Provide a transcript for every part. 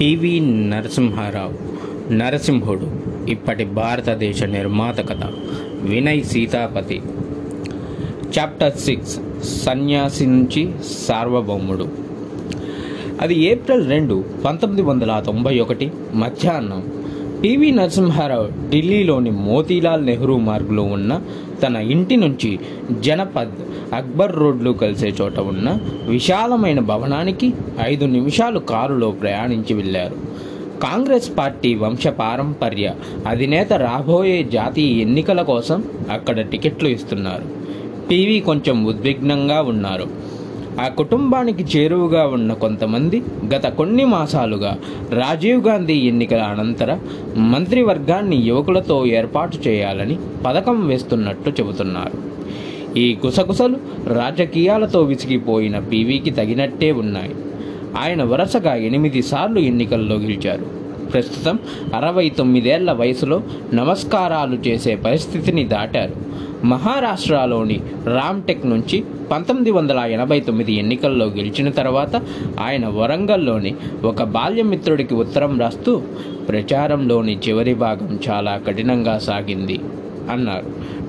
PV Narasimha Rao నరసింహుడు ఇప్పటి భారతదేశ నిర్మాత కథ వినయ్ సీతాపతి. చాప్టర్ సిక్స్ సన్యాసించి సార్వభౌముడు. అది ఏప్రిల్ రెండు పంతొమ్మిది వందల తొంభై ఒకటి మధ్యాహ్నం. పివి నరసింహారావు ఢిల్లీలోని మోతీలాల్ నెహ్రూ మార్గులో ఉన్న తన ఇంటి నుంచి జనపద్ అక్బర్ రోడ్లు కలిసే చోట ఉన్న విశాలమైన భవనానికి ఐదు నిమిషాలు కారులో ప్రయాణించి వెళ్ళారు. కాంగ్రెస్ పార్టీ వంశపారంపర్య అధినేత రాబోయే జాతీయ ఎన్నికల కోసం అక్కడ టికెట్లు ఇస్తున్నారు. పివి కొంచెం ఉద్విగ్నంగా ఉన్నారు. ఆ కుటుంబానికి చేరువుగా ఉన్న కొంతమంది గత కొన్ని మాసాలుగా రాజీవ్ గాంధీ ఎన్నికల అనంతర మంత్రివర్గాన్ని యువకులతో ఏర్పాటు చేయాలని పథకం వేస్తున్నట్టు చెబుతున్నారు. ఈ గుసగుసలు రాజకీయాలతో విసిగిపోయిన పీవీకి తగినట్టే ఉన్నాయి. ఆయన వరుసగా ఎనిమిది సార్లు ఎన్నికల్లో గెలిచారు. ప్రస్తుతం అరవై తొమ్మిదేళ్ళ వయసులో నమస్కారాలు చేసే పరిస్థితిని దాటారు. మహారాష్ట్రలోని రామ్టెక్ నుంచి పంతొమ్మిది వందల ఎనభై తొమ్మిది ఎన్నికల్లో గెలిచిన తర్వాత ఆయన వరంగల్లోని ఒక బాల్యమిత్రుడికి ఉత్తరం రాస్తూ ప్రచారంలోని చివరి భాగం చాలా కఠినంగా సాగింది అన్నారు.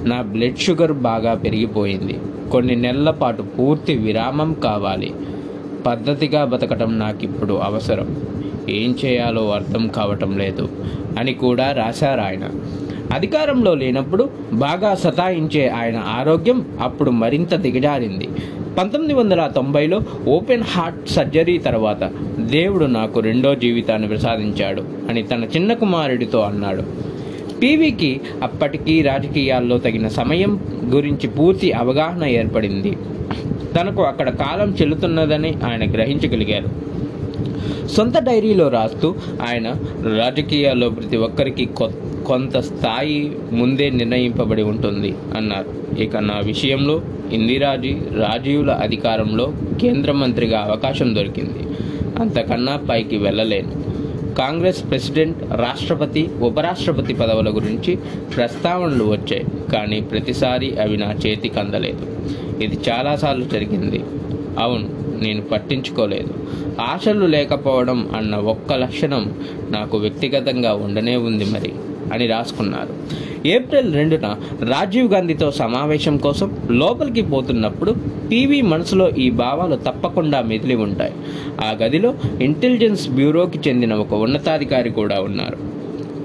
నా బ్లడ్ షుగర్ బాగా పెరిగిపోయింది. కొన్ని నెలల పాటు పూర్తి విరామం కావాలి. పద్ధతిగా బతకటం నాకిప్పుడు అవసరం. ఏం చేయాలో అర్థం కావటం లేదు అని కూడా రాశారు ఆయన. అధికారంలో లేనప్పుడు బాగా సతాయించే ఆయన ఆరోగ్యం అప్పుడు మరింత దిగజారింది. పంతొమ్మిది వందల తొంభైలో ఓపెన్ హార్ట్ సర్జరీ తర్వాత దేవుడు నాకు రెండో జీవితాన్ని ప్రసాదించాడు అని తన చిన్న కుమారుడితో అన్నాడు. పీవీకి అప్పటికీ రాజకీయాల్లో తగిన సమయం గురించి పూర్తి అవగాహన ఏర్పడింది. తనకు అక్కడ కాలం చెల్లుతున్నదని ఆయన గ్రహించగలిగారు. సొంత డైరీలో రాస్తూ ఆయన రాజకీయాల్లో ప్రతి ఒక్కరికి కొంత స్థాయి ముందే నిర్ణయింపబడి ఉంటుంది అన్నారు. ఇక నా విషయంలో ఇందిరాజీ రాజీవుల అధికారంలో కేంద్ర మంత్రిగా అవకాశం దొరికింది. అంతకన్నా పైకి వెళ్ళలేను. కాంగ్రెస్ ప్రెసిడెంట్ రాష్ట్రపతి ఉపరాష్ట్రపతి పదవుల గురించి ప్రస్తావనలు వచ్చాయి కానీ ప్రతిసారి అవి నా చేతికి అందలేదు. ఇది చాలాసార్లు జరిగింది. అవును నేను పట్టించుకోలేదు. ఆశలు లేకపోవడం అన్న ఒక్క లక్షణం నాకు వ్యక్తిగతంగా ఉండనే ఉంది మరి అని రాసుకున్నారు. ఏప్రిల్ రెండున రాజీవ్ గాంధీతో సమావేశం కోసం లోపలికి పోతున్నప్పుడు పీవీ మనసులో ఈ భావాలు తప్పకుండా మెదిలి ఉంటాయి. ఆ గదిలో ఇంటెలిజెన్స్ బ్యూరోకి చెందిన ఒక ఉన్నతాధికారి కూడా ఉన్నారు.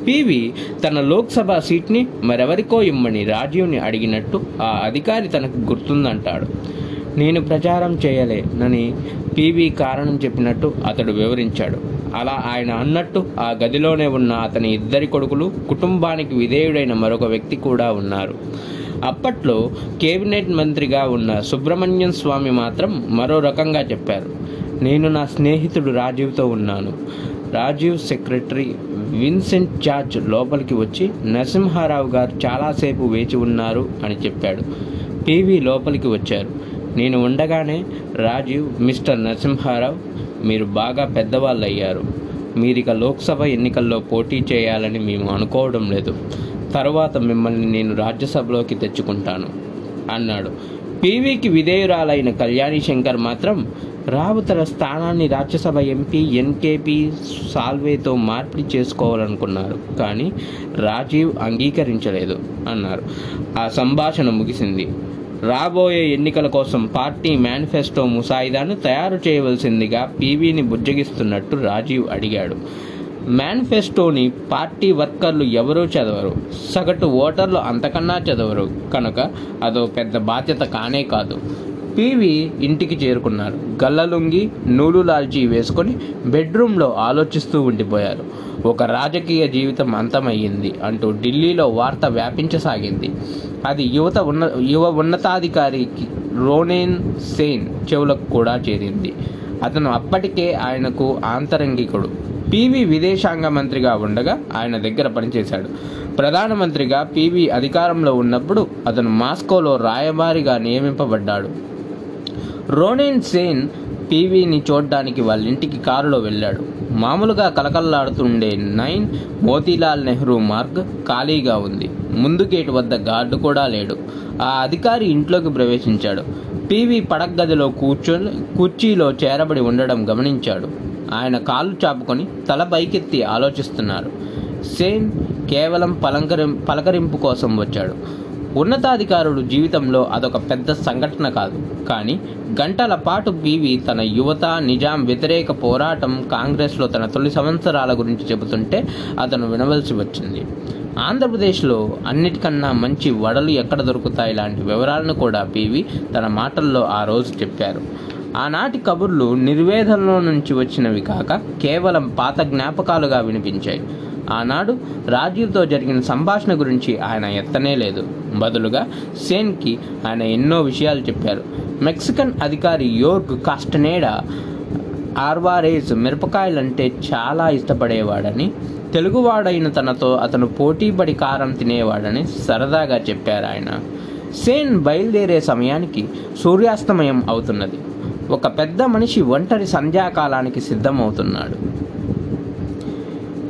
పివి తన లోక్సభ సీట్ని మరెవరికో ఇమ్మని రాజీవ్ని అడిగినట్టు ఆ అధికారి తనకు గుర్తుందంటాడు. నేను ప్రచారం చేయలేనని పీవీ కారణం చెప్పినట్టు అతడు వివరించాడు. అలా ఆయన అన్నట్టు ఆ గదిలోనే ఉన్న అతని ఇద్దరి కొడుకులు కుటుంబానికి విధేయుడైన మరొక వ్యక్తి కూడా ఉన్నారు. అప్పట్లో కేబినెట్ మంత్రిగా ఉన్న సుబ్రహ్మణ్యం స్వామి మాత్రం మరో రకంగా చెప్పారు. నేను నా స్నేహితుడు రాజీవ్తో ఉన్నాను. రాజీవ్ సెక్రటరీ విన్సెంట్ జార్జ్ లోపలికి వచ్చి నరసింహారావు గారు చాలాసేపు వేచి ఉన్నారు అని చెప్పాడు. పీవీ లోపలికి వచ్చారు. నేను ఉండగానే రాజీవ్ మిస్టర్ నరసింహారావు మీరు బాగా పెద్దవాళ్ళు అయ్యారు మీరిక లోక్సభ ఎన్నికల్లో పోటీ చేయాలని మేము అనుకోవడం లేదు. తర్వాత మిమ్మల్ని నేను రాజ్యసభలోకి తెచ్చుకుంటాను అన్నాడు. పీవీకి విధేయురాలైన కళ్యాణి శంకర్ మాత్రం రావు తన స్థానాన్ని రాజ్యసభ ఎంపీ ఎన్కేపీ సాల్వేతో మార్పిడి చేసుకోవాలనుకున్నారు కానీ రాజీవ్ అంగీకరించలేదు అన్నారు. ఆ సంభాషణ ముగిసింది. రాబోయే ఎన్నికల కోసం పార్టీ మేనిఫెస్టో ముసాయిదాను తయారు చేయవలసిందిగా పీవీని బుజ్జగిస్తున్నట్టు రాజీవ్ అడిగాడు. మేనిఫెస్టోని పార్టీ వర్కర్లు ఎవరూ చదవరు. సగటు ఓటర్లు అంతకన్నా చదవరు. కనుక అదో పెద్ద బాధ్యత కానే కాదు. పీవీ ఇంటికి చేరుకున్నారు. గల్లలుంగి నూలు లాల్చి వేసుకొని బెడ్రూమ్లో ఆలోచిస్తూ ఉండిపోయారు. ఒక రాజకీయ జీవితం అంతమయ్యింది అంటూ ఢిల్లీలో వార్త వ్యాపించసాగింది. అది యువత ఉన్న యువ ఉన్నతాధికారికి రోనేన్ సేన్ చెవులకు కూడా చేరింది. అతను అప్పటికే ఆయనకు ఆంతరంగికుడు. పివి విదేశాంగ మంత్రిగా ఉండగా ఆయన దగ్గర పనిచేశాడు. ప్రధానమంత్రిగా పివి అధికారంలో ఉన్నప్పుడు అతను మాస్కోలో రాయబారిగా నియమింపబడ్డాడు. రోనేన్ సేన్ పీవీని చూడ్డానికి వాళ్ళ ఇంటికి కారులో వెళ్ళాడు. మామూలుగా కలకల్లాడుతుండే నైన్ మోతీలాల్ నెహ్రూ మార్గ్ ఖాళీగా ఉంది. ముందు గేటు వద్ద గార్డు కూడా లేడు. ఆ అధికారి ఇంట్లోకి ప్రవేశించాడు. పీవీ పడగదిలో కూర్చో కుర్చీలో చేరబడి ఉండడం గమనించాడు. ఆయన కాళ్ళు చాపుకొని తల పైకెత్తి ఆలోచిస్తున్నారు. సేన్ కేవలం పలంకరిం పలకరింపు కోసం వచ్చాడు. ఉన్నతాధికారుడు జీవితంలో అదొక పెద్ద సంఘటన కాదు. కానీ గంటల పాటు పీవి తన యువత నిజాం వ్యతిరేక పోరాటం కాంగ్రెస్లో తన తొలి సంవత్సరాల గురించి చెబుతుంటే అతను వినవలసి వచ్చింది. ఆంధ్రప్రదేశ్లో అన్నిటికన్నా మంచి వడలు ఎక్కడ దొరుకుతాయి లాంటి వివరాలను కూడా పీవి తన మాటల్లో ఆ రోజు చెప్పారు. ఆనాటి కబుర్లు నిర్వేదంలో నుంచి వచ్చినవి కాక కేవలం పాత జ్ఞాపకాలుగా వినిపించాయి. ఆనాడు రాజీవ్తో జరిగిన సంభాషణ గురించి ఆయన ఎత్తనే లేదు బదులుగా సేన్కి ఆయన ఎన్నో విషయాలు చెప్పారు. మెక్సికన్ అధికారి యోర్గ్ కాస్టనేడా ఆర్వారేజ్ మిరపకాయలంటే చాలా ఇష్టపడేవాడని తెలుగువాడైన తనతో అతను పోటీపడి కారం తినేవాడని సరదాగా చెప్పారు ఆయన. సేన్ బయలుదేరే సమయానికి సూర్యాస్తమయం అవుతున్నది. ఒక పెద్ద మనిషి ఒంటరి సంధ్యాకాలానికి సిద్ధమవుతున్నాడు.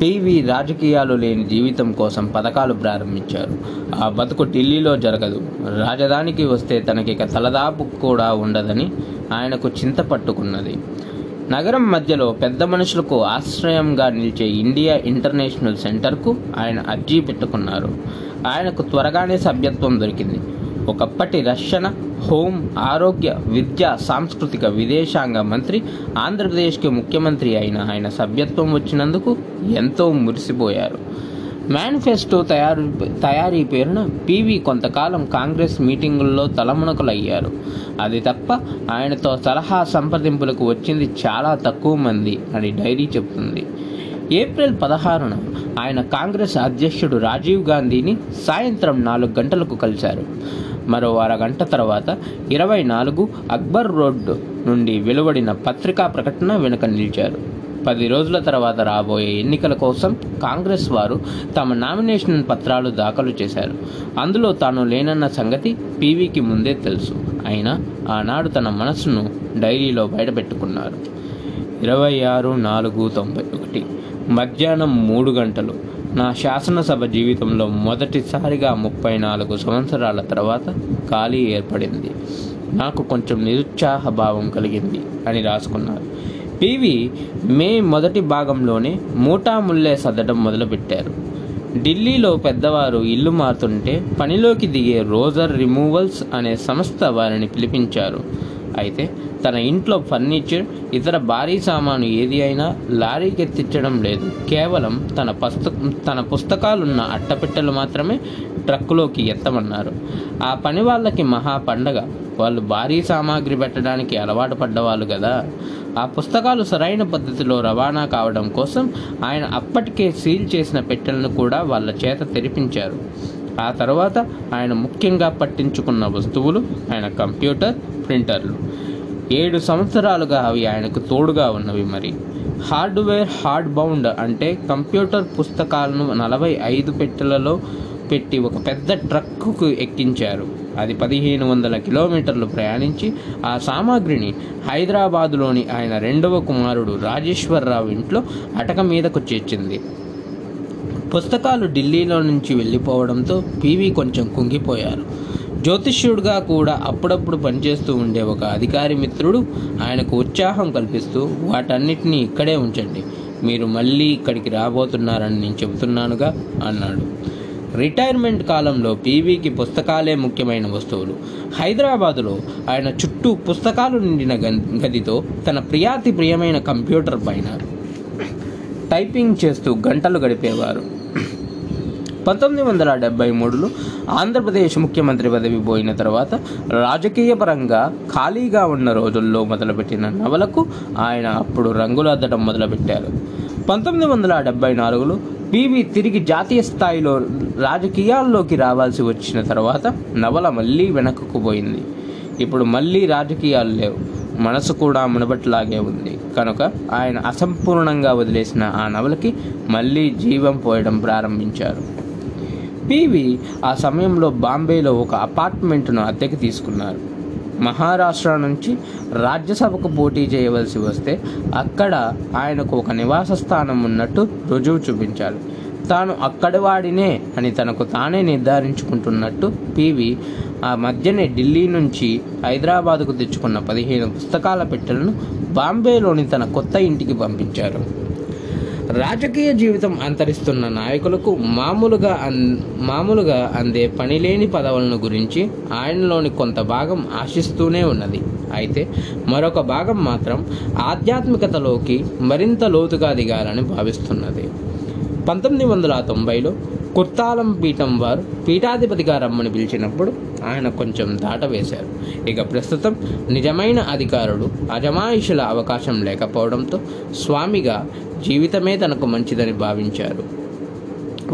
పీవీ రాజకీయాలు లేని జీవితం కోసం పథకాలు ప్రారంభించారు. ఆ బతుకు ఢిల్లీలో జరగదు. రాజధానికి వస్తే తనకిక తలదాపు కూడా ఉండదని ఆయనకు చింత పట్టుకున్నది. నగరం మధ్యలో పెద్ద మనుషులకు ఆశ్రయంగా నిలిచే ఇండియా ఇంటర్నేషనల్ సెంటర్కు ఆయన అర్జీ పెట్టుకున్నారు. ఆయనకు త్వరగానే సభ్యత్వం దొరికింది. ఒకప్పటి రక్షణ హోం ఆరోగ్య విద్య సాంస్కృతిక విదేశాంగ మంత్రి ఆంధ్రప్రదేశ్కి ముఖ్యమంత్రి అయిన ఆయన సభ్యత్వం వచ్చినందుకు ఎంతో మురిసిపోయారు. మేనిఫెస్టో తయారు తయారీ పేరున పీవీ కొంతకాలం కాంగ్రెస్ మీటింగుల్లో తలమునకలయ్యారు. అది తప్ప ఆయనతో సలహా సంప్రదింపులకు వచ్చింది చాలా తక్కువ మంది అని డైరీ చెబుతుంది ఏప్రిల్ పదహారున ఆయన కాంగ్రెస్ అధ్యక్షుడు రాజీవ్ గాంధీని సాయంత్రం నాలుగు గంటలకు కలిశారు. మరో అరగంట తర్వాత ఇరవై నాలుగు అక్బర్ రోడ్డు నుండి వెలువడిన పత్రికా ప్రకటన వెనుక నిలిచారు. పది రోజుల తర్వాత రాబోయే ఎన్నికల కోసం కాంగ్రెస్ వారు తమ నామినేషన్ పత్రాలు దాఖలు చేశారు. అందులో తాను లేనన్న సంగతి పీవీకి ముందే తెలుసు. అయినా ఆనాడు తన మనసును డైరీలో బయటపెట్టుకున్నారు. ఇరవై ఆరు నాలుగు తొంభై ఒకటి. మధ్యాహ్నం మూడు గంటలు. నా శాసనసభ జీవితంలో మొదటిసారిగా ముప్పై నాలుగు సంవత్సరాల తర్వాత ఖాళీ ఏర్పడింది. నాకు కొంచెం నిరుత్సాహ భావం కలిగింది అని రాసుకున్నారు. పివి మే మొదటి భాగంలోనే మూటాముల్లే సర్దడం మొదలుపెట్టారు. ఢిల్లీలో పెద్దవారు ఇల్లు మారుతుంటే పనిలోకి దిగే రోజర్ రిమూవల్స్ అనే సంస్థ వారిని పిలిపించారు. అయితే తన ఇంట్లో ఫర్నిచర్ ఇతర భారీ సామాను ఏది అయినా లారీకి ఎత్తించడం లేదు. కేవలం తన పుస్తక తన పుస్తకాలున్న అట్టపెట్టెలు మాత్రమే ట్రక్కులోకి ఎత్తమన్నారు. ఆ పని వాళ్ళకి మహా పండగ. వాళ్ళు భారీ సామాగ్రి పెట్టడానికి అలవాటు పడ్డవాళ్ళు కదా ఆ పుస్తకాలు సరైన పద్ధతిలో రవాణా కావడం కోసం ఆయన అప్పటికే సీల్ చేసిన పెట్టెలను కూడా వాళ్ళ చేత తెరిపించారు. ఆ తర్వాత ఆయన ముఖ్యంగా పట్టించుకున్న వస్తువులు ఆయన కంప్యూటర్ ప్రింటర్లు. ఏడు సంవత్సరాలుగా అవి ఆయనకు తోడుగా ఉన్నవి మరి. హార్డ్వేర్ హార్డ్ బౌండ్ అంటే కంప్యూటర్ పుస్తకాలను నలభై ఐదు పెట్టెలలో పెట్టి ఒక పెద్ద ట్రక్కుకు ఎక్కించారు. అది పదిహేను వందల కిలోమీటర్లు ప్రయాణించి ఆ సామాగ్రిని హైదరాబాదులోని ఆయన రెండవ కుమారుడు రాజేశ్వరరావు ఇంట్లో అటక మీదకు చేర్చింది. పుస్తకాలు ఢిల్లీలో నుంచి వెళ్ళిపోవడంతో పీవీ కొంచెం కుంగిపోయారు. జ్యోతిష్యుడిగా కూడా అప్పుడప్పుడు పనిచేస్తూ ఉండే ఒక అధికారి మిత్రుడు ఆయనకు ఉత్సాహం కల్పిస్తూ వాటన్నిటినీ ఇక్కడే ఉంచండి. మీరు మళ్ళీ ఇక్కడికి రాబోతున్నారని నేను చెబుతున్నానుగా అన్నాడు. రిటైర్మెంట్ కాలంలో పీవీకి పుస్తకాలే ముఖ్యమైన వస్తువులు. హైదరాబాదులో ఆయన చుట్టూ పుస్తకాలు నిండిన గదితో తన ప్రియాతి ప్రియమైన కంప్యూటర్ పైన టైపింగ్ చేస్తూ గంటలు గడిపేవారు. పంతొమ్మిది వందల డెబ్బై మూడులో ఆంధ్రప్రదేశ్ ముఖ్యమంత్రి పదవి పోయిన తర్వాత రాజకీయ పరంగా ఖాళీగా ఉన్న రోజుల్లో మొదలుపెట్టిన నవలకు ఆయన అప్పుడు రంగులు అద్దడం మొదలుపెట్టారు. పంతొమ్మిది వందల డెబ్బై నాలుగులో పివి తిరిగి జాతీయ స్థాయిలో రాజకీయాల్లోకి రావాల్సి వచ్చిన తర్వాత నవల మళ్ళీ వెనక్కు పోయింది. ఇప్పుడు మళ్ళీ రాజకీయాలు లేవు. మనసు కూడా మునబట్లాగే ఉంది. కనుక ఆయన అసంపూర్ణంగా వదిలేసిన ఆ నవలకి మళ్ళీ జీవం పోయడం ప్రారంభించారు. పీవీ ఆ సమయంలో బాంబేలో ఒక అపార్ట్మెంట్ను అద్దెకి తీసుకున్నారు. మహారాష్ట్ర నుంచి రాజ్యసభకు పోటీ చేయవలసి వస్తే అక్కడ ఆయనకు ఒక నివాస స్థానం ఉన్నట్టు రుజువు చూపించాలి తాను అక్కడివాడినే అని తనకు తానే నిర్ధారించుకుంటున్నట్టు పివి ఆ మధ్యనే ఢిల్లీ నుంచి హైదరాబాదుకు తెచ్చుకున్న పదిహేను పుస్తకాల పెట్టెలను బాంబేలోని తన కొత్త ఇంటికి పంపించారు. రాజకీయ జీవితం అంతరిస్తున్న నాయకులకు మామూలుగా అన్ మామూలుగా అందే పనిలేని పదవులను గురించి ఆయనలోని కొంత భాగం ఆశిస్తూనే ఉన్నది. అయితే మరొక భాగం మాత్రం ఆధ్యాత్మికతలోకి మరింత లోతుగా దిగాలని భావిస్తున్నది. పంతొమ్మిది వందల తొంభైలో కుర్తాలం పీఠం వారు పీఠాధిపతిగా రమ్మని పిలిచినప్పుడు ఆయన కొంచెం దాటవేశారు. ఇక ప్రస్తుతం నిజమైన అధికారులు అజమాయిషుల అవకాశం లేకపోవడంతో స్వామిగా జీవితమే తనకు మంచిదని భావించారు.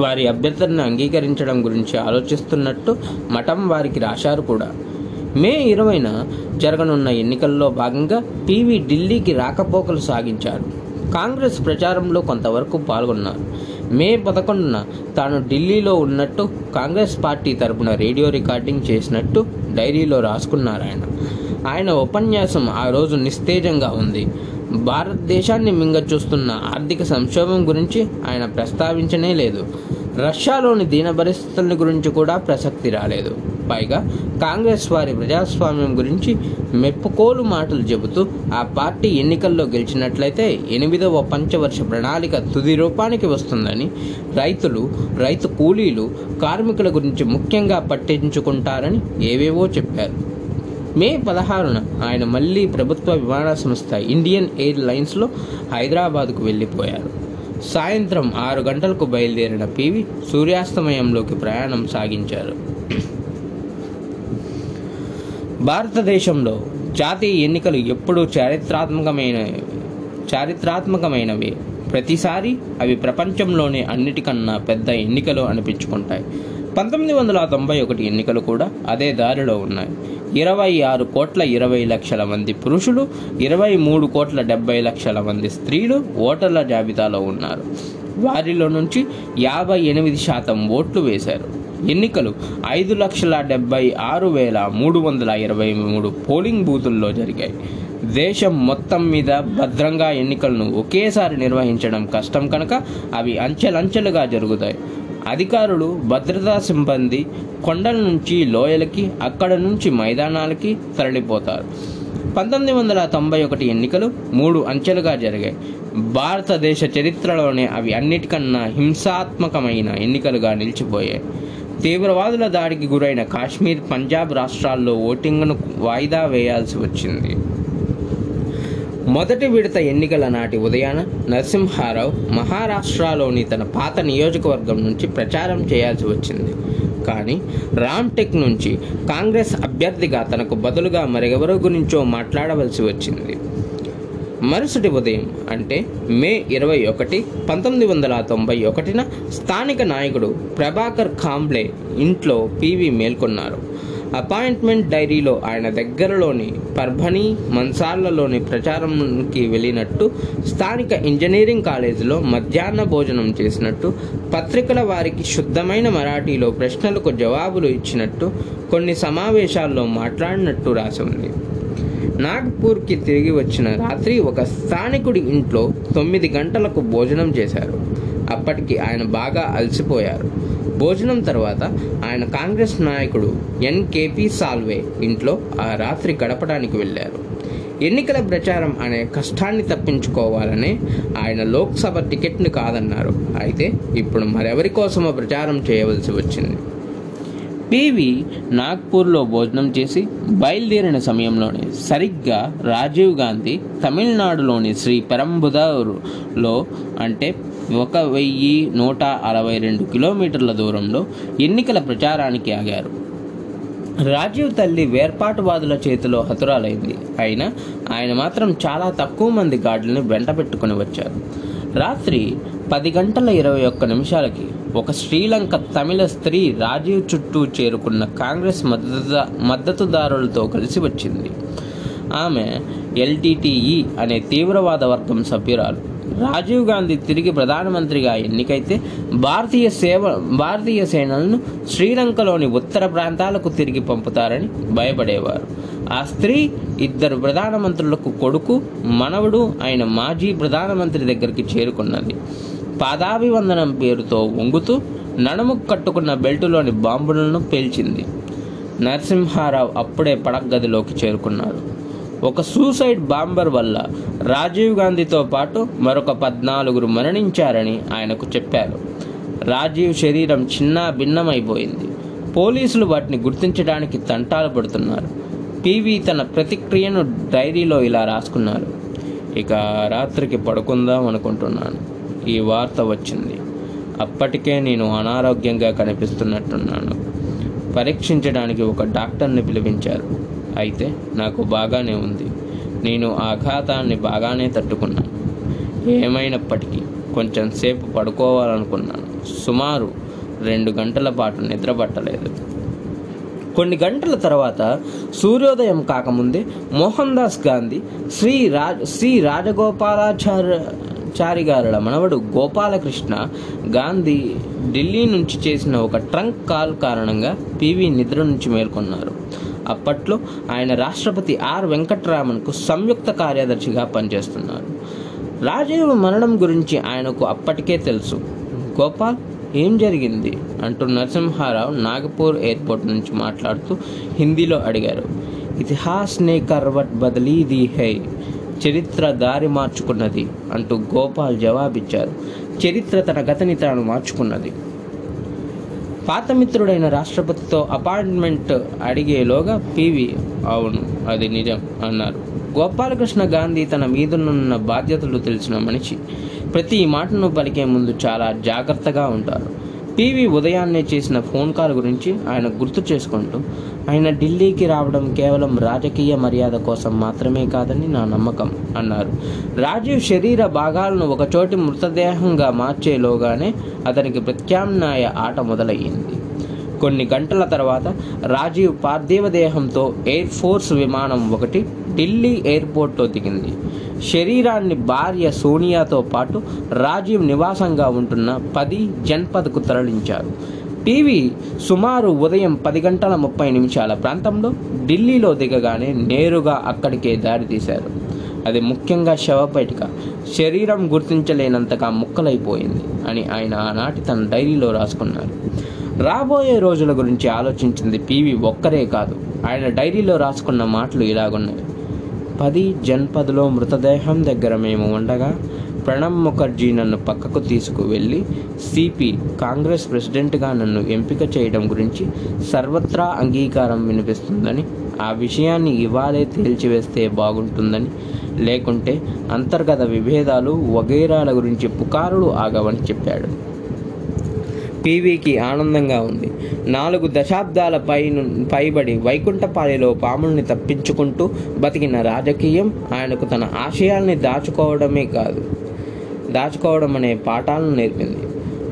వారి అభ్యర్థనను అంగీకరించడం గురించి ఆలోచిస్తున్నట్టు మఠం వారికి రాశారు కూడా. మే ఇరవైన జరగనున్న ఎన్నికల్లో భాగంగా పివి ఢిల్లీకి రాకపోకలు సాగించారు. కాంగ్రెస్ ప్రచారంలో కొంతవరకు పాల్గొన్నారు. మే పదకొండున తాను ఢిల్లీలో ఉన్నట్టు కాంగ్రెస్ పార్టీ తరపున రేడియో రికార్డింగ్ చేసినట్టు డైరీలో రాసుకున్నారు ఆయన. ఆయన ఉపన్యాసం ఆ రోజు నిస్తేజంగా ఉంది. భారతదేశాన్ని మింగచూస్తున్న ఆర్థిక సంక్షోభం గురించి ఆయన ప్రస్తావించనే లేదు. రష్యాలోని దీన పరిస్థితుల గురించి కూడా ప్రసక్తి రాలేదు. పైగా కాంగ్రెస్ వారి ప్రజాస్వామ్యం గురించి మెప్పుకోలు మాటలు చెబుతూ ఆ పార్టీ ఎన్నికల్లో గెలిచినట్లయితే ఎనిమిదవ పంచవర్ష ప్రణాళిక తుది రూపానికి వస్తుందని రైతులు రైతు కూలీలు కార్మికుల గురించి ముఖ్యంగా పట్టించుకుంటారని ఏవేవో చెప్పారు. మే పదహారున ఆయన మళ్ళీ ప్రభుత్వ విమాన సంస్థ ఇండియన్ ఎయిర్ లైన్స్లో హైదరాబాద్కు వెళ్ళిపోయారు సాయంత్రం ఆరు గంటలకు బయలుదేరిన పివి సూర్యాస్తమయంలోకి ప్రయాణం సాగించారు. భారతదేశంలో జాతీయ ఎన్నికలు ఎప్పుడూ చారిత్రాత్మకమైన చారిత్రాత్మకమైనవి. ప్రతిసారి అవి ప్రపంచంలోనే అన్నిటికన్నా పెద్ద ఎన్నికలు అనిపించుకుంటాయి. పంతొమ్మిది వందల తొంభై ఒకటి ఎన్నికలు కూడా అదే దారిలో ఉన్నాయి. ఇరవై ఆరు కోట్ల ఇరవై లక్షల మంది పురుషులు ఇరవై మూడు కోట్ల డెబ్బై లక్షల మంది స్త్రీలు ఓటర్ల జాబితాలో ఉన్నారు. వారిలో నుంచి యాభై ఎనిమిది శాతం ఓట్లు వేశారు. ఎన్నికలు ఐదు లక్షల డెబ్బై ఆరు వేల మూడు వందల ఇరవై మూడు పోలింగ్ బూతుల్లో జరిగాయి. దేశం మొత్తం మీద భద్రంగా ఎన్నికలను ఒకేసారి నిర్వహించడం కష్టం కనుక అవి అంచెలంచెలుగా జరుగుతాయి. అధికారులు భద్రతా సిబ్బంది కొండల నుంచి లోయలకి అక్కడ నుంచి మైదానాలకి తరలిపోతారు. పంతొమ్మిది వందల తొంభై ఒకటి ఎన్నికలు మూడు అంచెలుగా జరిగాయి. భారతదేశ చరిత్రలోనే అవి అన్నిటికన్నా హింసాత్మకమైన ఎన్నికలుగా నిలిచిపోయాయి. తీవ్రవాదుల దాడికి గురైన కాశ్మీర్ పంజాబ్ రాష్ట్రాల్లో ఓటింగ్ను వాయిదా వేయాల్సి వచ్చింది. మొదటి విడత ఎన్నికల నాటి ఉదయాన నరసింహారావు మహారాష్ట్రలోని తన పాత నియోజకవర్గం నుంచి ప్రచారం చేయాల్సి వచ్చింది. కానీ రామ్టెక్ నుంచి కాంగ్రెస్ అభ్యర్థిగా తనకు బదులుగా మరెవరో గురించో మాట్లాడవలసి వచ్చింది. మరుసటి ఉదయం అంటే మే ఇరవై ఒకటి పంతొమ్మిది వందల తొంభై ఒకటిన స్థానిక నాయకుడు ప్రభాకర్ కాంబ్లే ఇంట్లో పీవీ మేల్కొన్నారు. అపాయింట్మెంట్ డైరీలో ఆయన దగ్గరలోని పర్భణి మన్సార్లలోని ప్రచారంకి వెళ్ళినట్టు స్థానిక ఇంజనీరింగ్ కాలేజీలో మధ్యాహ్న భోజనం చేసినట్టు పత్రికల వారికి శుద్ధమైన మరాఠీలో ప్రశ్నలకు జవాబులు ఇచ్చినట్టు కొన్ని సమావేశాల్లో మాట్లాడినట్టు రాసి ఉంది. నాగ్పూర్కి తిరిగి వచ్చిన రాత్రి ఒక స్థానికుడి ఇంట్లో తొమ్మిది గంటలకు భోజనం చేశారు. అప్పటికి ఆయన బాగా అలసిపోయారు. భోజనం తర్వాత ఆయన కాంగ్రెస్ నాయకుడు ఎన్కేపీ సాల్వే ఇంట్లో ఆ రాత్రి గడపడానికి వెళ్ళారు. ఎన్నికల ప్రచారం అనే కష్టాన్ని తప్పించుకోవాలనే ఆయన లోక్సభ టికెట్ని కాదన్నారు. అయితే ఇప్పుడు మరెవరి కోసమో ప్రచారం చేయవలసి వచ్చింది? పివి నాగ్పూర్లో భోజనం చేసి బయలుదేరిన సమయంలోనే సరిగ్గా రాజీవ్ గాంధీ తమిళనాడులోని శ్రీ పెరంబుదూరులో అంటే ఒక వెయ్యి నూట అరవై రెండు కిలోమీటర్ల దూరంలో ఎన్నికల ప్రచారానికి ఆగారు. రాజీవ్ తల్లి వేర్పాటువాదుల చేతిలో హతురాలైంది. అయినా ఆయన మాత్రం చాలా తక్కువ మంది గార్డులను వెంట పెట్టుకుని వచ్చారు. రాత్రి పది గంటల ఇరవై ఒక్క నిమిషాలకి ఒక శ్రీలంక తమిళ స్త్రీ రాజీవ్ చుట్టూ చేరుకున్న కాంగ్రెస్ మద్దతు మద్దతుదారులతో కలిసి వచ్చింది. ఆమె ఎల్టీటీఈ అనే తీవ్రవాద వర్గం సభ్యురాలు. రాజీవ్ గాంధీ తిరిగి ప్రధానమంత్రిగా ఎన్నికైతే భారతీయ సేవ భారతీయ సేనలను శ్రీలంకలోని ఉత్తర ప్రాంతాలకు తిరిగి పంపుతారని భయపడేవారు. ఆ స్త్రీ ఇద్దరు ప్రధానమంత్రులకు కొడుకు మనవడు ఆయన మాజీ ప్రధానమంత్రి దగ్గరికి చేరుకున్నది. పాదాభివందనం పేరుతో వంగుతూ నడుముకు కట్టుకున్న బెల్టులోని బాంబులను పేల్చింది. నరసింహారావు అప్పుడే పడగదిలోకి చేరుకున్నాడు. ఒక సూసైడ్ బాంబర్ వల్ల రాజీవ్ గాంధీతో పాటు మరొక పద్నాలుగురు మరణించారని ఆయనకు చెప్పారు. రాజీవ్ శరీరం చిన్న భిన్నమైపోయింది. పోలీసులు వాటిని గుర్తించడానికి తంటాలు పడుతున్నారు. పివి తన ప్రతిక్రియను డైరీలో ఇలా రాసుకున్నారు. ఇక రాత్రికి పడుకుందాం అనుకుంటున్నాను. ఈ వార్త వచ్చింది. అప్పటికే నేను అనారోగ్యంగా కనిపిస్తున్నట్టున్నాను. పరీక్షించడానికి ఒక డాక్టర్ని పిలిపించారు. అయితే నాకు బాగానే ఉంది. నేను ఆఘాతాన్ని బాగానే తట్టుకున్నాను. ఏమైనప్పటికీ కొంచెం సేపు పడుకోవాలనుకున్నాను. సుమారు రెండు గంటల పాటు నిద్ర పట్టలేదు. కొన్ని గంటల తర్వాత సూర్యోదయం కాకముందే మోహన్ దాస్ గాంధీ శ్రీ రాజ్ శ్రీ రాజగోపాలాచార్య చారి గారుల మనవడు గోపాలకృష్ణ గాంధీ ఢిల్లీ నుంచి చేసిన ఒక ట్రంక్ కాల్ కారణంగా పివి నిద్ర నుంచి మేల్కొన్నారు. అప్పట్లో ఆయన రాష్ట్రపతి ఆర్ వెంకట్రామన్కు సంయుక్త కార్యదర్శిగా పనిచేస్తున్నారు. రాజీవ్ మరణం గురించి ఆయనకు అప్పటికే తెలుసు. గోపాల్ ఏం జరిగింది? అంటూ నరసింహారావు నాగపూర్ ఎయిర్పోర్ట్ నుంచి మాట్లాడుతూ హిందీలో అడిగారు. ఇతిహాస్ నే కర్వట్ బదిలీ ది హై చరిత్ర దారి మార్చుకున్నది అంటూ గోపాల్ జవాబిచ్చారు. చరిత్ర తన గతని తాను మార్చుకున్నది. పాత మిత్రుడైన రాష్ట్రపతితో అపాయింట్మెంట్ అడిగేలోగా పివి అవును అది నిజం అన్నారు. గోపాలకృష్ణ గాంధీ తన మీదనున్న బాధ్యతలు తెలిసిన మనిషి. ప్రతి మాటను పలికే ముందు చాలా జాగ్రత్తగా ఉంటారు. పీవీ ఉదయాన్నే చేసిన ఫోన్ కాల్ గురించి ఆయన గుర్తు చేసుకుంటూ ఆయన ఢిల్లీకి రావడం కేవలం రాజకీయ మర్యాద కోసం మాత్రమే కాదని నా నమ్మకం అన్నారు. రాజీవ్ శరీర భాగాలను ఒకచోటి మృతదేహంగా మార్చేలోగానే అతనికి ప్రత్యామ్నాయ ఆట మొదలయ్యింది. కొన్ని గంటల తర్వాత రాజీవ్ పార్థివ దేహంతో ఎయిర్ ఫోర్స్ విమానం ఒకటి ఢిల్లీ ఎయిర్పోర్ట్లో దిగింది. శరీరాన్ని భార్య సోనియాతో పాటు రాజీవ్ నివాసంగా ఉంటున్న పది జన్పద్కు తరలించారు. టీవీ సుమారు ఉదయం పది గంటల ముప్పై నిమిషాల ప్రాంతంలో ఢిల్లీలో దిగగానే నేరుగా అక్కడికే దారి తీశారు. అది ముఖ్యంగా శవపేటిక. శరీరం గుర్తించలేనంతగా ముక్కలైపోయింది అని ఆయన ఆనాటి తన డైరీలో రాసుకున్నారు. రాబోయే రోజుల గురించి ఆలోచించింది పీవి ఒక్కరే కాదు. ఆయన డైరీలో రాసుకున్న మాటలు ఇలాగున్నాయి. పది జన్పదులో మృతదేహం దగ్గర మేము ఉండగా ప్రణబ్ ముఖర్జీ నన్ను పక్కకు తీసుకువెళ్ళి సిపి కాంగ్రెస్ ప్రెసిడెంట్గా నన్ను ఎంపిక చేయడం గురించి సర్వత్రా అంగీకారం వినిపిస్తుందని ఆ విషయాన్ని ఇవాళే తేల్చివేస్తే బాగుంటుందని లేకుంటే అంతర్గత విభేదాలు వగైరాల గురించి పుకారులు ఆగవని చెప్పాడు. పీవీకి ఆనందంగా ఉంది. నాలుగు దశాబ్దాల పై పైబడి వైకుంఠపాలిలో పాముల్ని తప్పించుకుంటూ బతికిన రాజకీయం ఆయనకు తన ఆశయాల్ని దాచుకోవడమే కాదు దాచుకోవడం అనే పాఠాలను నేర్పింది.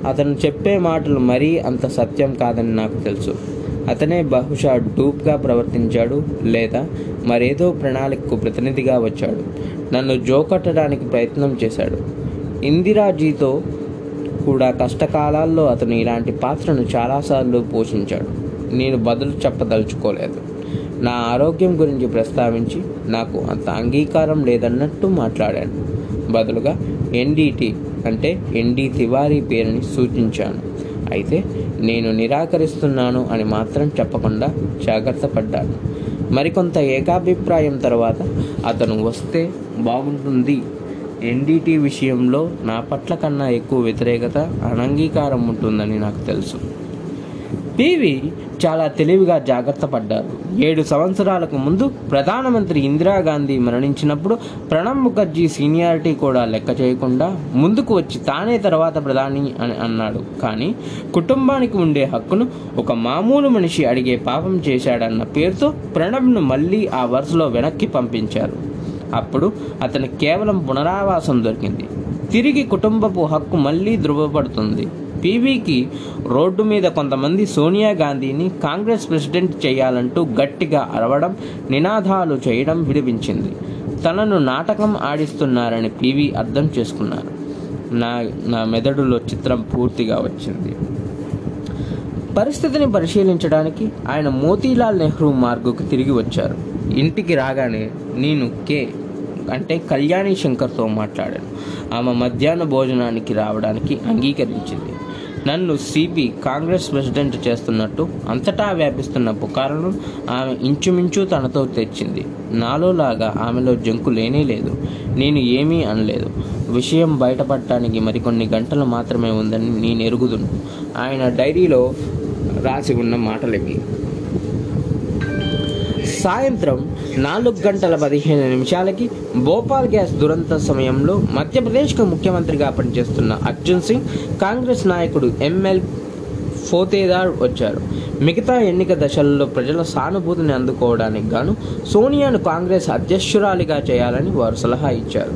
అతను చెప్పే మాటలు మరీ అంత సత్యం కాదని నాకు తెలుసు. అతనే బహుశా డూప్గా ప్రవర్తించాడు లేదా మరేదో ప్రణాళికకు ప్రతినిధిగా వచ్చాడు. నన్ను జోకట్టడానికి ప్రయత్నం చేశాడు. ఇందిరాజీతో కూడా కష్టకాలాల్లో అతను ఇలాంటి పాత్రను చాలాసార్లు పోషించాడు. నేను బదులు చెప్పదలుచుకోలేదు. నా ఆరోగ్యం గురించి ప్రస్తావించి నాకు అంత అంగీకారం లేదన్నట్టు మాట్లాడాను బదులుగా ఎన్డీటీ అంటే ఎన్డీ తివారీ పేరుని సూచించాను. అయితే నేను నిరాకరిస్తున్నాను అని మాత్రం చెప్పకుండా జాగ్రత్త పడ్డాను మరికొంత ఏకాభిప్రాయం తర్వాత అతను వస్తే బాగుంటుంది. ఎన్డీటీ విషయంలో నా పట్ల కన్నా ఎక్కువ వ్యతిరేకత అనంగీకారం ఉంటుందని నాకు తెలుసు. పివి చాలా తెలివిగా జాగ్రత్త పడ్డారు. ఏడు సంవత్సరాలకు ముందు ప్రధానమంత్రి ఇందిరాగాంధీ మరణించినప్పుడు ప్రణబ్ ముఖర్జీ సీనియారిటీ కూడా లెక్క చేయకుండా ముందుకు వచ్చి తానే తర్వాత ప్రధాని అని అన్నాడు. కానీ కుటుంబానికి ఉండే హక్కును ఒక మామూలు మనిషి అడిగే పాపం చేశాడన్న పేరుతో ప్రణబ్ను మళ్ళీ ఆ వరుసలో వెనక్కి పంపించారు. అప్పుడు అతను కేవలం పునరావాసం దొరికింది. తిరిగి కుటుంబపు హక్కు మళ్ళీ ధృవపడుతుంది. పీవీకి రోడ్డు మీద కొంతమంది సోనియా గాంధీని కాంగ్రెస్ ప్రెసిడెంట్ చేయాలంటూ గట్టిగా అరవడం నినాదాలు చేయడం విడిపించింది. తనను నాటకం ఆడిస్తున్నారని పీవీ అర్థం చేసుకున్నారు. నా నా మెదడులో చిత్రం పూర్తిగా వచ్చింది. పరిస్థితిని పరిశీలించడానికి ఆయన మోతీలాల్ నెహ్రూ మార్గుకు తిరిగి వచ్చారు. ఇంటికి రాగానే నేను కే. అంటే కళ్యాణి శంకర్తో మాట్లాడాను ఆమె మధ్యాహ్న భోజనానికి రావడానికి అంగీకరించింది. నన్ను సిపి కాంగ్రెస్ ప్రెసిడెంట్ చేస్తున్నట్టు అంతటా వ్యాపిస్తున్న పుకారును ఆమె ఇంచుమించు తనతో తెచ్చింది. నాలో లాగా ఆమెలో జంకు లేనే లేదు. నేను ఏమీ అనలేదు. విషయం బయటపడటానికి మరికొన్ని గంటలు మాత్రమే ఉందని నేను ఎరుగుదును. ఆయన డైరీలో రాసి ఉన్న మాటలకి సాయంత్రం నాలుగు గంటల పదిహేను నిమిషాలకి భోపాల్ గ్యాస్ దురంత సమయంలో మధ్యప్రదేశ్కు ముఖ్యమంత్రిగా పనిచేస్తున్న అర్జున్ సింగ్ కాంగ్రెస్ నాయకుడు ఎంఎల్ ఫోతేదార్ వచ్చారు. మిగతా ఎన్నిక దశల్లో ప్రజల సానుభూతిని అందుకోవడానికి గాను సోనియాను కాంగ్రెస్ అధ్యక్షురాలిగా చేయాలని వారు సలహా ఇచ్చారు.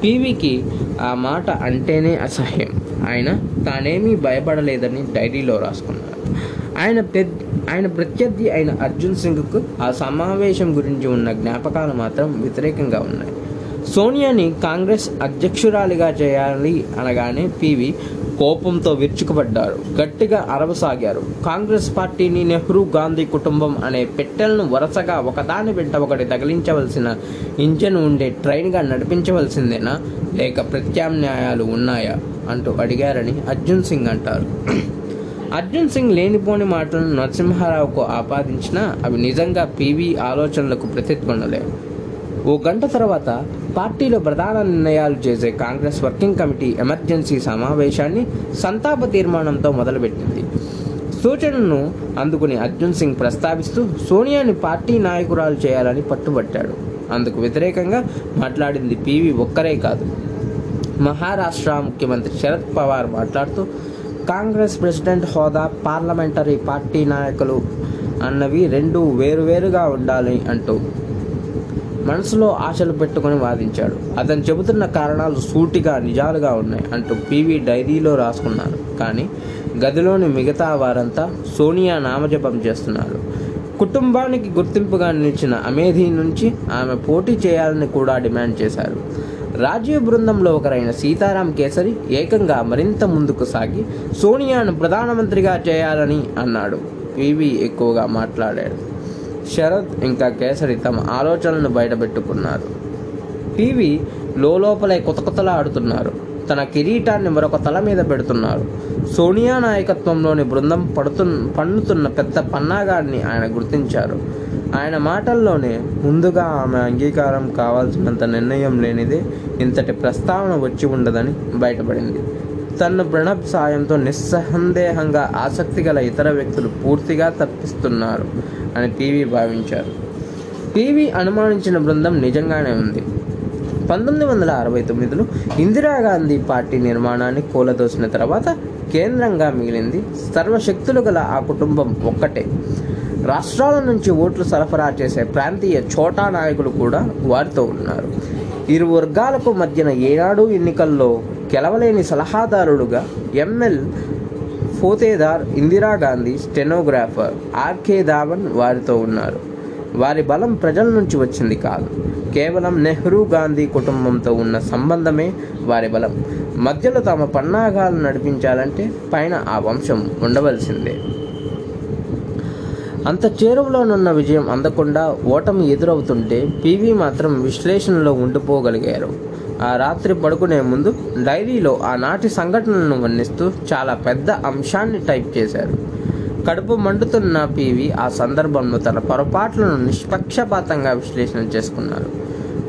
పీవీకి ఆ మాట అంటేనే అసహ్యం. ఆయన తానేమీ భయపడలేదని డైరీలో రాసుకున్నారు. ఆయన పెద్ద ఆయన ప్రత్యర్థి అయిన అర్జున్ సింగ్కు ఆ సమావేశం గురించి ఉన్న జ్ఞాపకాలు మాత్రం వ్యతిరేకంగా ఉన్నాయి. సోనియాని కాంగ్రెస్ అధ్యక్షురాలిగా చేయాలి అనగానే పివి కోపంతో విరుచుకుపడ్డారు. గట్టిగా అరవసాగారు. కాంగ్రెస్ పార్టీని నెహ్రూ గాంధీ కుటుంబం అనే పెట్టెలను వరుసగా ఒకదాని వెంట ఒకటి తగిలించవలసిన ఇంజన్ ఉండే ట్రైన్గా నడిపించవలసిందేనా? లేక ప్రత్యామ్నాయాలు ఉన్నాయా? అంటూ అడిగారని అర్జున్ సింగ్ అంటారు. అర్జున్ సింగ్ లేనిపోని మాటలను నరసింహారావుకు ఆపాదించినా అవి నిజంగా పీవీ ఆలోచనలకు ప్రతిధ్వనులేవు ఓ గంట తర్వాత పార్టీలో ప్రధాన నిర్ణయాలు చేసే కాంగ్రెస్ వర్కింగ్ కమిటీ ఎమర్జెన్సీ సమావేశాన్ని సంతాప తీర్మానంతో మొదలుపెట్టింది. సూచనను అందుకుని అర్జున్ సింగ్ ప్రస్తావిస్తూ సోనియాని పార్టీ నాయకురాలు చేయాలని పట్టుబట్టాడు. అందుకు వ్యతిరేకంగా మాట్లాడింది పీవీ ఒక్కరే కాదు. మహారాష్ట్ర ముఖ్యమంత్రి శరద్ పవార్ మాట్లాడుతూ కాంగ్రెస్ ప్రెసిడెంట్ హోదా పార్లమెంటరీ పార్టీ నాయకులు అన్నవి రెండు వేరువేరుగా ఉండాలి అంటూ మనసులో ఆశలు పెట్టుకొని వాదించాడు. అతను చెబుతున్న కారణాలు సూటిగా నిజాలుగా ఉన్నాయి అంటూ పివి డైరీలో రాసుకున్నారు. కానీ గదిలోని మిగతా వారంతా సోనియా నామజపం చేస్తున్నారు కుటుంబానికి గుర్తింపుగా నిలిచిన అమేధి నుంచి ఆమె పోటీ చేయాలని కూడా డిమాండ్ చేశారు. రాజీవ్ బృందంలో ఒకరైన సీతారాం కేసరి ఏకంగా మరింత ముందుకు సాగి సోనియాను ప్రధానమంత్రిగా చేయాలని అన్నాడు. పివి ఎక్కువగా మాట్లాడాడు. శరత్ ఇంకా కేసరి తమ ఆలోచనలను బయటపెట్టుకున్నారు. పివి లోపలే కొతకొతలాడుతున్నారు. తన కిరీటాన్ని మరొక తల మీద పెడుతున్నారు సోనియా నాయకత్వంలోని బృందం పడుతు పన్నుతున్న పెద్ద పన్నాగాడిని ఆయన గుర్తించారు. ఆయన మాటల్లోనే ముందుగా ఆమె అంగీకారం కావాల్సినంత నిర్ణయం లేనిదే ఇంతటి ప్రస్తావన వచ్చి ఉండదని బయటపడింది. తన ప్రణబ్ సాయంతో నిస్సందేహంగా ఆసక్తి గల ఇతర వ్యక్తులు పూర్తిగా తప్పిస్తున్నారు అని పీవీ భావించారు. పీవీ అనుమానించిన బృందం నిజంగానే ఉంది. పంతొమ్మిది వందల అరవై తొమ్మిదిలో ఇందిరాగాంధీ పార్టీ నిర్మాణాన్ని కూలదోసిన తర్వాత కేంద్రంగా మిగిలింది సర్వశక్తులు గల ఆ కుటుంబం ఒక్కటే. రాష్ట్రాల నుంచి ఓట్లు సరఫరా చేసే ప్రాంతీయ చోటా నాయకులు కూడా వారితో ఉన్నారు. ఇరు వర్గాలకు మధ్యన ఏనాడు ఎన్నికల్లో గెలవలేని సలహాదారుడుగా ML ఫోతేదార్ Indira Gandhi stenographer RK Dhawan వారితో ఉన్నారు. వారి బలం ప్రజల నుంచి వచ్చింది కాదు. కేవలం నెహ్రూ గాంధీ కుటుంబంతో ఉన్న సంబంధమే వారి బలం. మధ్యలో తమ పన్నాగాలు నడిపించాలంటే పైన ఆ వంశం ఉండవలసిందే. అంత చేరువలోనున్న విజయం అందకుండా ఓటమి ఎదురవుతుంటే పివి మాత్రం విశ్లేషణలో ఉండిపోగలిగారు. ఆ రాత్రి పడుకునే ముందు డైరీలో ఆనాటి సంఘటనలను వర్ణిస్తూ చాలా పెద్ద అంశాన్ని టైప్ చేశారు. కడుపు మండుతున్న పీవీ ఆ సందర్భంలో తన పొరపాట్లను నిష్పక్షపాతంగా విశ్లేషణ చేసుకున్నారు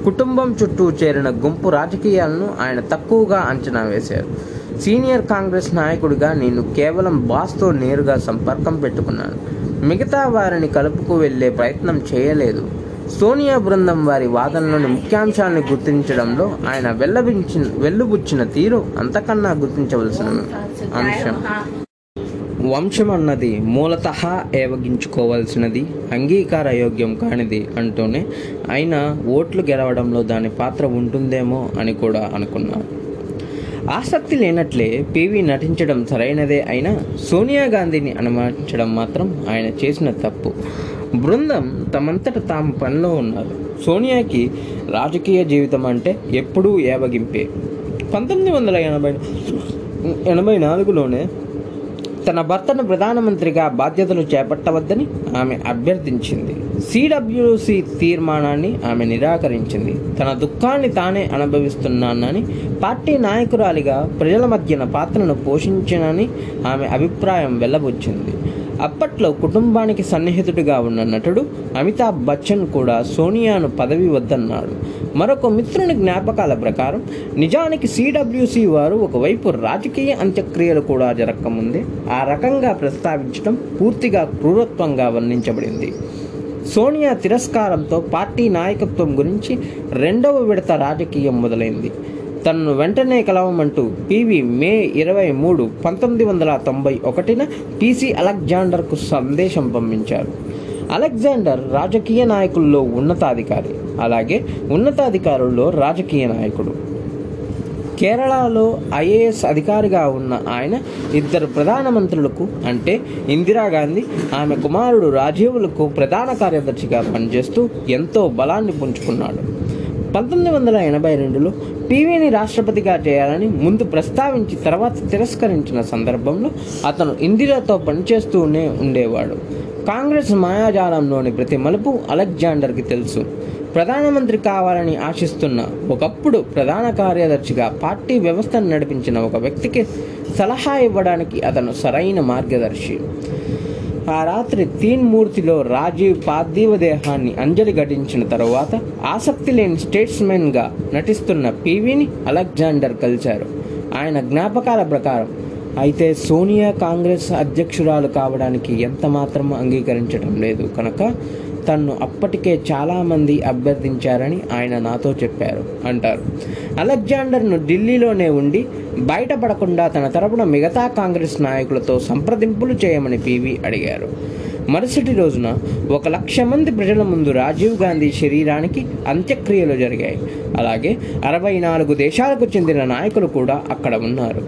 కుటుంబం చుట్టూ చేరిన గుంపు రాజకీయాలను ఆయన తక్కువగా అంచనా వేశారు. సీనియర్ కాంగ్రెస్ నాయకుడిగా నేను కేవలం బాస్తో నేరుగా సంపర్కం పెట్టుకున్నాను. మిగతా వారిని కలుపుకు వెళ్ళే ప్రయత్నం చేయలేదు. సోనియా బృందం వారి వాదనలోని ముఖ్యాంశాలను గుర్తించడంలో ఆయన వెల్లబించిన వెల్లుబుచ్చిన తీరు అంతకన్నా గుర్తించవలసిన అంశం. వంశం అన్నది మూలత ఏవగించుకోవాల్సినది అంగీకార యోగ్యం కానిది అంటూనే అయినా ఓట్లు గెలవడంలో దాని పాత్ర ఉంటుందేమో అని కూడా అనుకున్నారు ఆసక్తి లేనట్లే పివి నటించడం సరైనదే అయినా సోనియా గాంధీని అనుమానించడం మాత్రం ఆయన చేసిన తప్పు. బృందం తమంతట తాము పనిలో ఉన్నారు. సోనియాకి రాజకీయ జీవితం అంటే ఎప్పుడూ ఏవగింపే. పంతొమ్మిది వందల ఎనభై ఎనభై నాలుగులోనే తన భర్తను ప్రధానమంత్రిగా బాధ్యతలు చేపట్టవద్దని ఆమె అభ్యర్థించింది. సిడబ్ల్యూసి తీర్మానాన్ని ఆమె నిరాకరించింది. తన దుఃఖాన్ని తానే అనుభవిస్తున్నానని పార్టీ నాయకురాలిగా ప్రజల మధ్యన పాత్రను పోషించినని ఆమె అభిప్రాయం వెళ్ళబుచ్చింది అప్పట్లో కుటుంబానికి సన్నిహితుడిగా ఉన్న నటుడు అమితాబ్ బచ్చన్ కూడా సోనియాను పదవి వద్దన్నాడు మరొక మిత్రుని జ్ఞాపకాల ప్రకారం నిజానికి సిడబ్ల్యూసి వారు ఒకవైపు రాజకీయ అంత్యక్రియలు కూడా జరగకముందే ఆ రకంగా ప్రస్తావించడం పూర్తిగా క్రూరత్వంగా వర్ణించబడింది. సోనియా తిరస్కారంతో పార్టీ నాయకత్వం గురించి రెండవ విడత రాజకీయం మొదలైంది. తనను వెంటనే కలవమంటూ పివి మే ఇరవై మూడు పంతొమ్మిది వందల తొంభై ఒకటిన పిసి అలెగ్జాండర్కు సందేశం పంపించారు. అలెగ్జాండర్ రాజకీయ నాయకుల్లో ఉన్నతాధికారి అలాగే ఉన్నతాధికారుల్లో రాజకీయ నాయకుడు. కేరళలో ఐఏఎస్ అధికారిగా ఉన్న ఆయన ఇద్దరు ప్రధానమంత్రులకు అంటే ఇందిరాగాంధీ ఆమె కుమారుడు రాజీవులకు ప్రధాన కార్యదర్శిగా పనిచేస్తూ ఎంతో బలాన్ని పుంజుకున్నాడు. పంతొమ్మిది వందల ఎనభై రెండులో పీవీని రాష్ట్రపతిగా చేయాలని ముందు ప్రస్తావించి తర్వాత తిరస్కరించిన సందర్భంలో అతను ఇందిరాతో పనిచేస్తూనే ఉండేవాడు. కాంగ్రెస్ మాయాజాలంలోని ప్రతి మలుపు అలెగ్జాండర్కి తెలుసు. ప్రధానమంత్రి కావాలని ఆశిస్తున్న ఒకప్పుడు ప్రధాన కార్యదర్శిగా పార్టీ వ్యవస్థను నడిపించిన ఒక వ్యక్తికి సలహా ఇవ్వడానికి అతను సరైన మార్గదర్శి. ఆ రాత్రి తీన్ మూర్తిలో రాజీవ్ పార్థివ దేహాన్ని అంజలి ఘటించిన తరువాత ఆసక్తి లేని స్టేట్స్మెన్గా నటిస్తున్న పీవీని అలెగ్జాండర్ కలిశారు. ఆయన జ్ఞాపకాల ప్రకారం అయితే సోనియా కాంగ్రెస్ అధ్యక్షురాలు కావడానికి ఎంత మాత్రం అంగీకరించడం లేదు కనుక తన్ను అప్పటికే చాలామంది అభ్యర్థించారని ఆయన నాతో చెప్పారు అంటారు. అలెగ్జాండర్ను ఢిల్లీలోనే ఉండి బయటపడకుండా తన తరపున మిగతా కాంగ్రెస్ నాయకులతో సంప్రదింపులు చేయమని పివి అడిగారు. మరుసటి రోజున ఒక లక్ష మంది ప్రజల ముందు రాజీవ్ గాంధీ శరీరానికి అంత్యక్రియలు జరిగాయి. అలాగే అరవై నాలుగు దేశాలకు చెందిన నాయకులు కూడా అక్కడ ఉన్నారు.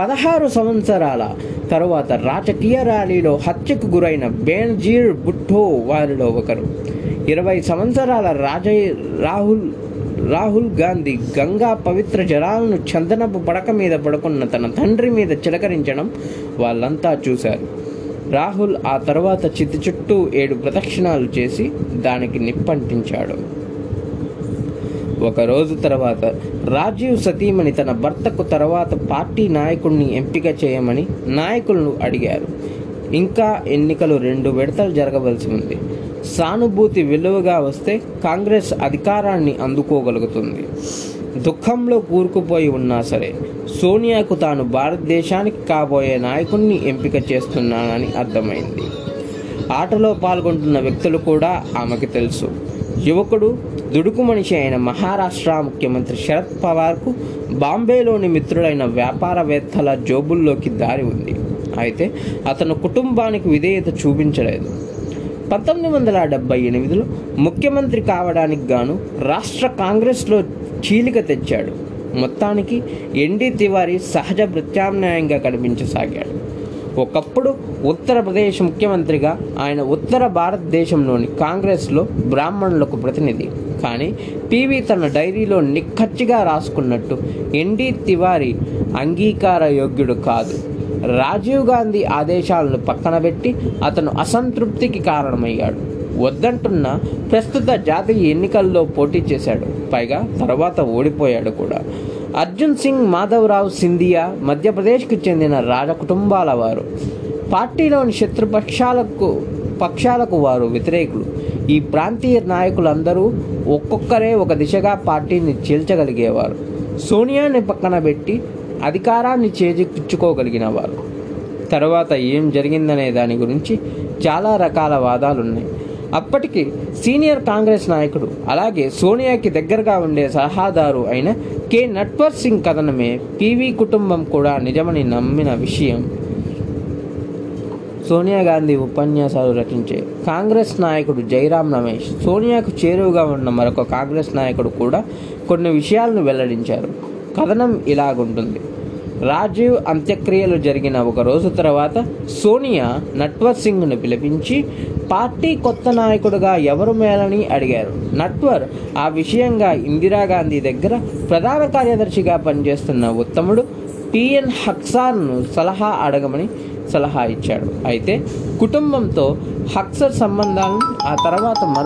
పదహారు సంవత్సరాల తరువాత రాజకీయ ర్యాలీలో హత్యకు గురైన బేనజీర్ భుట్టో వారిలో ఒకరు. ఇరవై సంవత్సరాల రాజయ్ రాహుల్ రాహుల్ గాంధీ గంగా పవిత్ర జలాలను చందనపు పడక మీద పడుకున్న తన తండ్రి మీద చిలకరించడం వాళ్ళంతా చూశారు. రాహుల్ ఆ తర్వాత చితి చుట్టూ ఏడు ప్రదక్షిణాలు చేసి దానికి నిప్పంటించాడు. ఒక రోజు తర్వాత రాజీవ్ సతీమణి తన భర్తకు తర్వాత పార్టీ నాయకుడిని ఎంపిక చేయమని నాయకులను అడిగారు. ఇంకా ఎన్నికలు రెండు విడతలు జరగవలసి ఉంది. సానుభూతి విలువగా వస్తే కాంగ్రెస్ అధికారాన్ని అందుకోగలుగుతుంది. దుఃఖంలో కూరుకుపోయి ఉన్నా సరే సోనియాకు తాను భారతదేశానికి కాబోయే నాయకుణ్ణి ఎంపిక చేస్తున్నానని అర్థమైంది. ఆటలో పాల్గొంటున్న వ్యక్తులు కూడా ఆమెకు తెలుసు. యువకుడు దుడుకు మనిషి అయిన మహారాష్ట్ర ముఖ్యమంత్రి శరద్ పవార్కు బాంబేలోని మిత్రులైన వ్యాపారవేత్తల జోబుల్లోకి దారి ఉంది. అయితే అతను కుటుంబానికి విధేయత చూపించలేదు. పంతొమ్మిది వందల డెబ్బై ఎనిమిదిలో ముఖ్యమంత్రి కావడానికి గాను రాష్ట్ర కాంగ్రెస్లో చీలిక తెచ్చాడు. మొత్తానికి ఎన్డీ తివారీ సహజ ప్రత్యామ్నాయంగా కనిపించసాగాడు. ఒకప్పుడు ఉత్తరప్రదేశ్ ముఖ్యమంత్రిగా ఆయన ఉత్తర భారతదేశంలోని కాంగ్రెస్లో బ్రాహ్మణులకు ప్రతినిధి. కానీ పివి తన డైరీలో నిక్కచ్చిగా రాసుకున్నట్టు ఎన్డీ తివారీ అంగీకార యోగ్యుడు కాదు. రాజీవ్ గాంధీ ఆదేశాలను పక్కన పెట్టి అతను అసంతృప్తికి కారణమయ్యాడు. వద్దంటున్న ప్రస్తుత జాతీయ ఎన్నికల్లో పోటీ చేశాడు. పైగా తర్వాత ఓడిపోయాడు కూడా. అర్జున్ సింగ్ మాధవరావు సింధియా మధ్యప్రదేశ్కు చెందిన రాజకుటుంబాల వారు పార్టీలోని శత్రుపక్షాలకు పక్షాలకు వారు వ్యతిరేకులు. ఈ ప్రాంతీయ నాయకులందరూ ఒక్కొక్కరే ఒక దిశగా పార్టీని చీల్చగలిగేవారు. సోనియాని పక్కన పెట్టి అధికారాన్ని చేజిక్కించుకోగలిగిన వారు తర్వాత ఏం జరిగిందనే దాని గురించి చాలా రకాల వాదాలున్నాయి. అప్పటికి సీనియర్ కాంగ్రెస్ నాయకుడు అలాగే సోనియాకి దగ్గరగా ఉండే సలహాదారు అయిన కె నట్వర్ సింగ్ కథనమే. పివి కుటుంబం కూడా నిజమని నమ్మిన విషయం. సోనియా గాంధీ ఉపన్యాసాలు రచించే కాంగ్రెస్ నాయకుడు జైరాం రమేష్ సోనియాకు చేరువుగా ఉన్న మరొక కాంగ్రెస్ నాయకుడు కూడా కొన్ని విషయాలను వెల్లడించారు. కథనం ఇలాగుంటుంది. రాజీవ్ అంత్యక్రియలు జరిగిన ఒక రోజు తర్వాత సోనియా నట్వర్ సింగ్ను పిలిపించి పార్టీ కొత్త నాయకుడుగా ఎవరు మేలని అడిగారు? నట్వర్ ఆ విషయంగా ఇందిరాగాంధీ దగ్గర ప్రధాన కార్యదర్శిగా పనిచేస్తున్న ఉత్తముడు పిఎన్ హక్సార్ను సలహా అడగమని సలహా ఇచ్చాడు. అయితే కుటుంబంతో హక్సర్ సంబంధాలను ఆ తర్వాత మరో